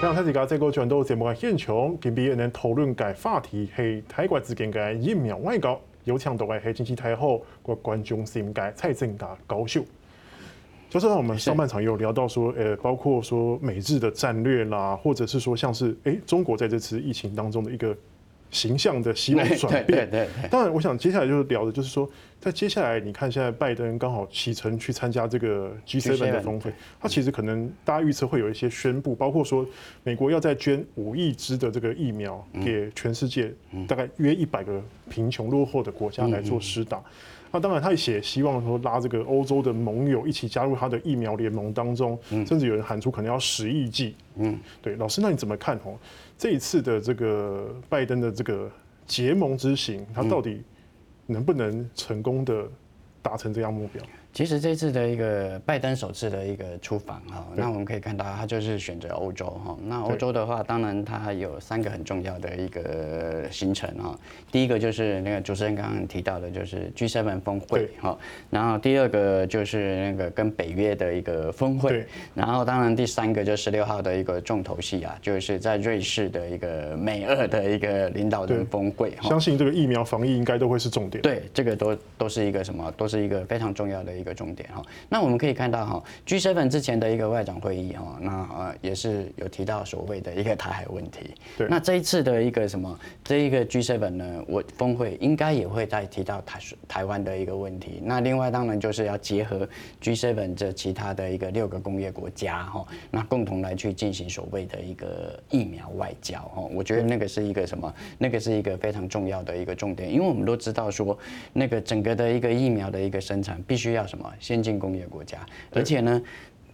像他这个这个转到节目嘅现场，今日能讨论嘅话题系泰国之间嘅疫苗外交，有强度嘅系经济太后国关中心嘅蔡正达教授。就是我们上半场有聊到说，呃，包括说美日的战略啦，或者是说像是哎中国在这次疫情当中的一个形象的希望转变。对对对。当然，我想接下来就是聊的，就是说，在接下来你看现在拜登刚好启程去参加这个 G7 的峰会，他其实可能大家预测会有一些宣布，包括说美国要再捐五亿支的这个疫苗给全世界大概约一百个贫穷落后的国家来做施打。那当然，他也希望说拉这个欧洲的盟友一起加入他的疫苗联盟当中，甚至有人喊出可能要十亿剂。嗯，对，老师，那你怎么看哦？这一次的这个拜登的这个结盟之行，他到底能不能成功的达成这样目标？其实这次的一个拜登首次的一个出访哈，那我们可以看到他就是选择欧洲哈。那欧洲的话，当然它有三个很重要的一个行程哈。第一个就是那个主持人刚刚提到的，就是 G7 峰会哈。然后第二个就是那个跟北约的一个峰会。然后当然第三个就十六号的一个重头戏啊，就是在瑞士的一个美俄的一个领导人峰会。相信这个疫苗防疫应该都会是重点。对，这个都都是一个什么？都是一个非常重要的。一个重点哈，那我们可以看到哈，G7 之前的一个外长会议哈，那呃也是有提到所谓的一个台海问题。对。那这一次的一个什么，这一个 G7 呢，我峰会应该也会再提到台台湾的一个问题。那另外当然就是要结合 G7 这其他的一个六个工业国家哈，那共同来去进行所谓的一个疫苗外交哈。我觉得那个是一个什么？那个是一个非常重要的一个重点，因为我们都知道说，那个整个的一个疫苗的一个生产必须要。什么先进工业国家？而且呢，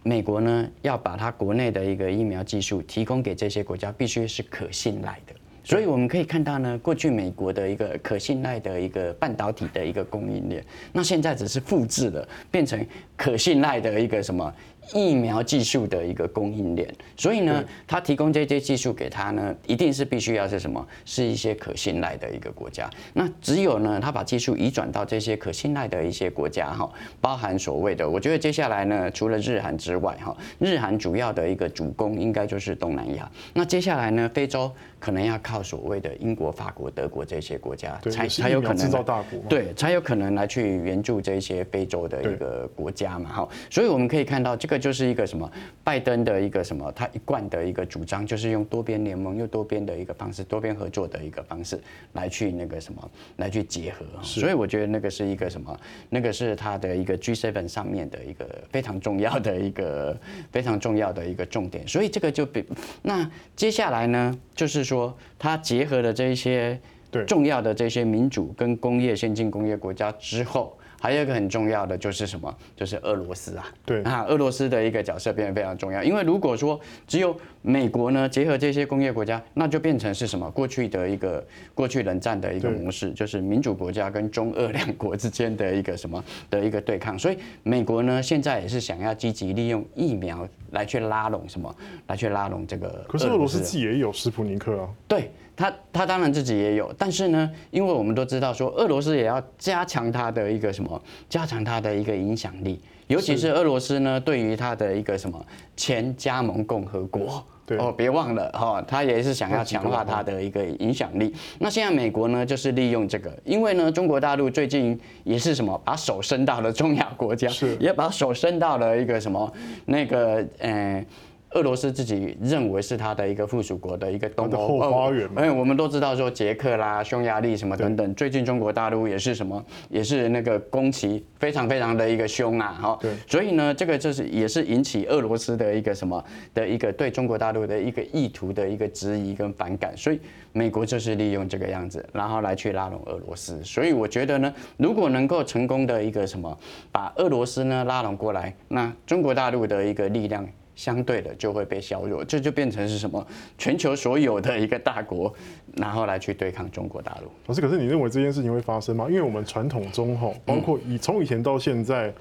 美国呢要把它国内的一个疫苗技术提供给这些国家，必须是可信赖的。所以我们可以看到呢，过去美国的一个可信赖的一个半导体的一个供应链，那现在只是复制了，变成可信赖的一个什么？疫苗技术的一个供应链，所以呢，他提供这些技术给他呢，一定是必须要是什么？是一些可信赖的一个国家。那只有呢，他把技术移转到这些可信赖的一些国家哈，包含所谓的，我觉得接下来呢，除了日韩之外哈，日韩主要的一个主攻应该就是东南亚。那接下来呢，非洲可能要靠所谓的英国、法国、德国这些国家才才有可能制造大国，对，才有可能来去援助这些非洲的一个国家嘛哈。所以我们可以看到这个。就是一个什么拜登的一个什么，他一贯的一个主张，就是用多边联盟、又多边的一个方式、多边合作的一个方式来去那个什么，来去结合。所以我觉得那个是一个什么，那个是他的一个 G7 上面的一个非常重要的一个非常重要的一个重点。所以这个就比那接下来呢，就是说他结合了这一些重要的这些民主跟工业先进工业国家之后。还有一个很重要的就是什么？就是俄罗斯啊。对啊，俄罗斯的一个角色变得非常重要。因为如果说只有美国呢，结合这些工业国家，那就变成是什么？过去的一个过去冷战的一个模式，就是民主国家跟中俄两国之间的一个什么的一个对抗。所以美国呢，现在也是想要积极利用疫苗来去拉拢什么？来去拉拢这个。可是俄罗斯自己也有斯普尼克啊。对。他他当然自己也有，但是呢，因为我们都知道说，俄罗斯也要加强它的一个什么，加强它的一个影响力，尤其是俄罗斯呢，对于它的一个什么前加盟共和国，哦，别忘了哈，他也是想要强化他的一个影响力。那现在美国呢，就是利用这个，因为呢，中国大陆最近也是什么，把手伸到了中亚国家，是也把手伸到了一个什么那个嗯。俄罗斯自己认为是他的一个附属国的一个东欧后花园。哎，我们都知道说捷克啦、匈牙利什么等等，最近中国大陆也是什么，也是那个攻击非常非常的一个凶啊，哈。对。所以呢，这个就是也是引起俄罗斯的一个什么的一个对中国大陆的一个意图的一个质疑跟反感。所以美国就是利用这个样子，然后来去拉拢俄罗斯。所以我觉得呢，如果能够成功的一个什么，把俄罗斯呢拉拢过来，那中国大陆的一个力量。相对的就会被削弱，这就变成是什么？全球所有的一个大国，然后来去对抗中国大陆。老师，可是你认为这件事情会发生吗？因为我们传统中哈，包括以从以前到现在，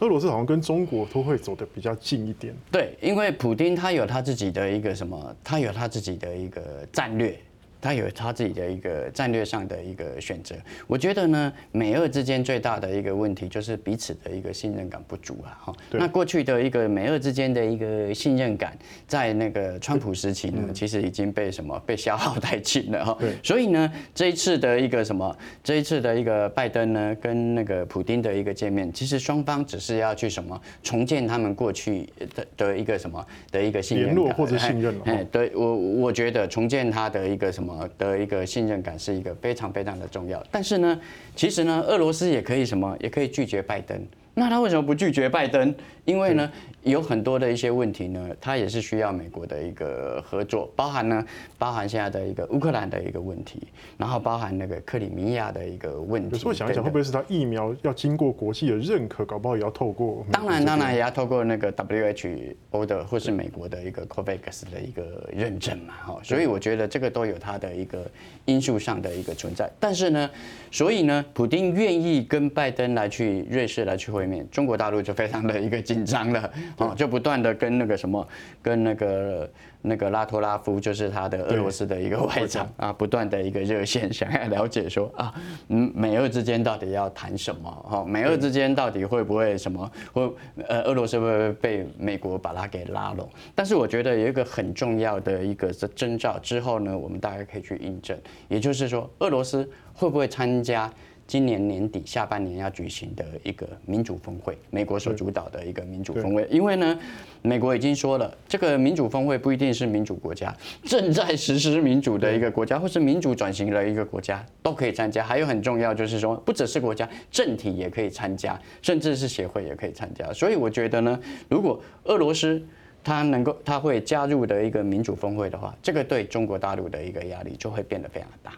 俄罗斯好像跟中国都会走得比较近一点。对，因为普丁他有他自己的一个什么，他有他自己的一个战略。他有他自己的一个战略上的一个选择。我觉得呢，美俄之间最大的一个问题就是彼此的一个信任感不足啊。哈，那过去的一个美俄之间的一个信任感，在那个川普时期呢，其实已经被什么被消耗殆尽了哈。所以呢，这一次的一个什么，这一次的一个拜登呢，跟那个普丁的一个见面，其实双方只是要去什么重建他们过去的的一个什么的一个信任联络或者信任。哎，对我我觉得重建他的一个什么的一个信任感是一个非常非常的重要。但是呢，其实呢，俄罗斯也可以什么，也可以拒绝拜登。那他为什么不拒绝拜登？因为呢，有很多的一些问题呢，它也是需要美国的一个合作，包含呢，包含现在的一个乌克兰的一个问题，然后包含那个克里米亚的一个问题。有时候想一想，会不会是他疫苗要经过国际的认可，搞不好也要透过？当然，当然也要透过那个 WHO 的或是美国的一个 COVAX 的一个认证嘛，哈。所以我觉得这个都有它的一个因素上的一个存在。但是呢，所以呢，普丁愿意跟拜登来去瑞士来去会面，中国大陆就非常的一个。紧张了，哦，就不断的跟那个什么，跟那个那个拉托拉夫，就是他的俄罗斯的一个外长啊，不断的一个热线，想要了解说啊，嗯，美俄之间到底要谈什么？哈，美俄之间到底会不会什么？会呃，俄罗斯会不会被美国把它给拉拢？但是我觉得有一个很重要的一个征兆，之后呢，我们大概可以去印证，也就是说，俄罗斯会不会参加？今年年底下半年要举行的一个民主峰会，美国所主导的一个民主峰会。因为呢，美国已经说了，这个民主峰会不一定是民主国家，正在实施民主的一个国家，或是民主转型的一个国家都可以参加。还有很重要就是说，不只是国家，政体也可以参加，甚至是协会也可以参加。所以我觉得呢，如果俄罗斯它能够，它会加入的一个民主峰会的话，这个对中国大陆的一个压力就会变得非常大。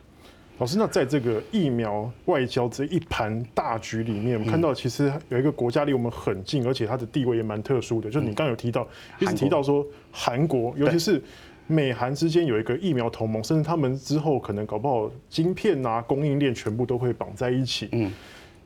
老师，那在这个疫苗外交这一盘大局里面，我们看到其实有一个国家离我们很近，而且它的地位也蛮特殊的。就是你刚刚有提到，一直提到说韩国，尤其是美韩之间有一个疫苗同盟，甚至他们之后可能搞不好晶片啊供应链全部都会绑在一起。嗯，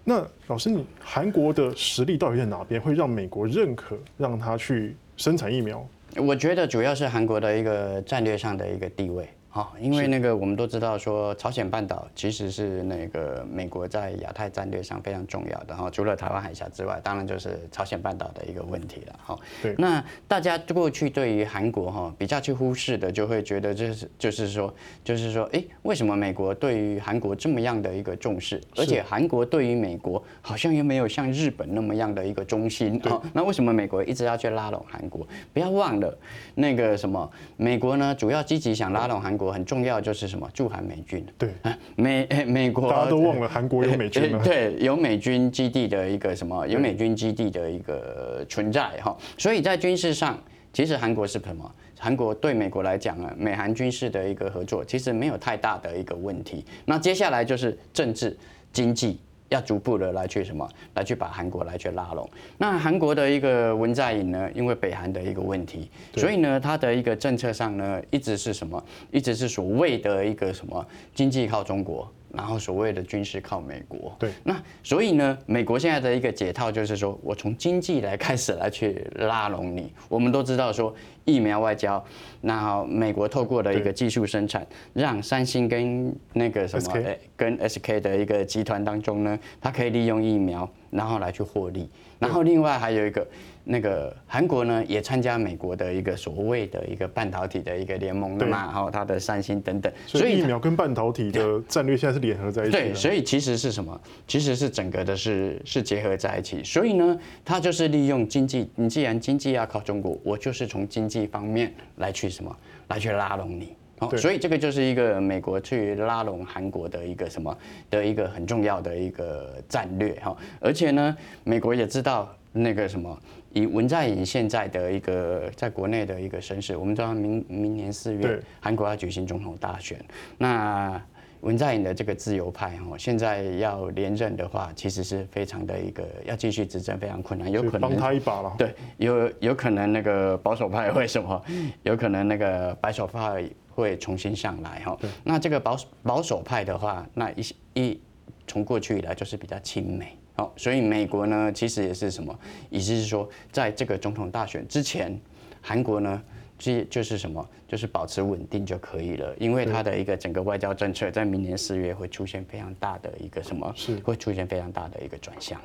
那老师，你韩国的实力到底在哪边，会让美国认可让他去生产疫苗？我觉得主要是韩国的一个战略上的一个地位。好，因为那个我们都知道说，朝鲜半岛其实是那个美国在亚太战略上非常重要的哈，除了台湾海峡之外，当然就是朝鲜半岛的一个问题了哈。对。那大家过去对于韩国哈比较去忽视的，就会觉得就是就是说就是说，哎，为什么美国对于韩国这么样的一个重视？而且韩国对于美国好像又没有像日本那么样的一个中心啊？那为什么美国一直要去拉拢韩国？不要忘了那个什么，美国呢主要积极想拉拢韩国。很重要就是什么驻韩美军，对啊，美美国大家都忘了韩国有美军了，对，有美军基地的一个什么，有美军基地的一个存在哈，所以在军事上，其实韩国是什么？韩国对美国来讲啊，美韩军事的一个合作其实没有太大的一个问题。那接下来就是政治经济。要逐步的来去什么，来去把韩国来去拉拢。那韩国的一个文在寅呢，因为北韩的一个问题，所以呢，他的一个政策上呢，一直是什么，一直是所谓的一个什么经济靠中国。然后所谓的军事靠美国，对，那所以呢，美国现在的一个解套就是说，我从经济来开始来去拉拢你。我们都知道说疫苗外交，那美国透过的一个技术生产，让三星跟那个什么跟 SK 的一个集团当中呢，它可以利用疫苗，然后来去获利。然后另外还有一个。那个韩国呢，也参加美国的一个所谓的一个半导体的一个联盟的嘛，然后它的三星等等，所以疫苗跟半导体的战略现在是联合在一起。对，所以其实是什么？其实是整个的是是结合在一起。所以呢，它就是利用经济，你既然经济要靠中国，我就是从经济方面来去什么，来去拉拢你。哦，所以这个就是一个美国去拉拢韩国的一个什么的一个很重要的一个战略哈。而且呢，美国也知道那个什么。以文在寅现在的一个在国内的一个声势，我们知道明明年四月韩国要举行总统大选，那文在寅的这个自由派哦，现在要连任的话，其实是非常的一个要继续执政非常困难，有可能帮他一把了。对，有有可能那个保守派会什么？有可能那个白手派会重新上来哈。那这个保保守派的话，那一一从过去以来就是比较亲美。好，所以美国呢，其实也是什么，意思是说，在这个总统大选之前，韩国呢，就就是什么，就是保持稳定就可以了，因为它的一个整个外交政策在明年四月会出现非常大的一个什么，是会出现非常大的一个转向。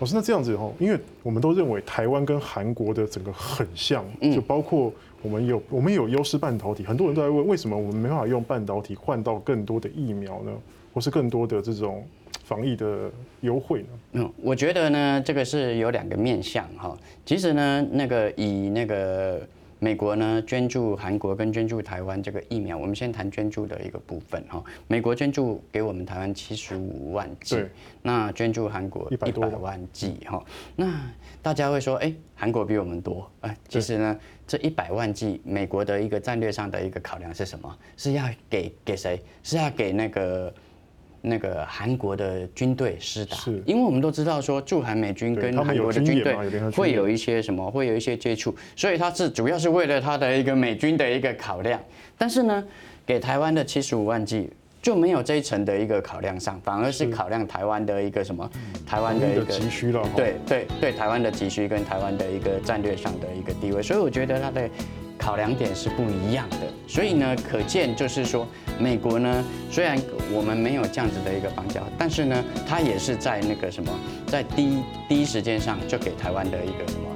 老师，那这样子哦，因为我们都认为台湾跟韩国的整个很像，就包括我们有我们有优势半导体，很多人都在问，为什么我们没办法用半导体换到更多的疫苗呢？或是更多的这种防疫的优惠呢？嗯，我觉得呢，这个是有两个面向哈。其实呢，那个以那个。美国呢捐助韩国跟捐助台湾这个疫苗，我们先谈捐助的一个部分哈。美国捐助给我们台湾七十五万剂，那捐助韩国一百万剂哈。那大家会说，哎，韩国比我们多，哎，其实呢，这一百万剂，美国的一个战略上的一个考量是什么？是要给给谁？是要给那个？那个韩国的军队施打，是，因为我们都知道说驻韩美军跟韩国的军队会有一些什么，会有一些接触，所以他是主要是为了他的一个美军的一个考量。但是呢，给台湾的七十五万剂就没有这一层的一个考量上，反而是考量台湾的一个什么，台湾的一个急需了，对对对，台湾的急需跟台湾的一个战略上的一个地位，所以我觉得他的。考量点是不一样的，所以呢，可见就是说，美国呢，虽然我们没有这样子的一个邦交，但是呢，它也是在那个什么，在第一第一时间上就给台湾的一个。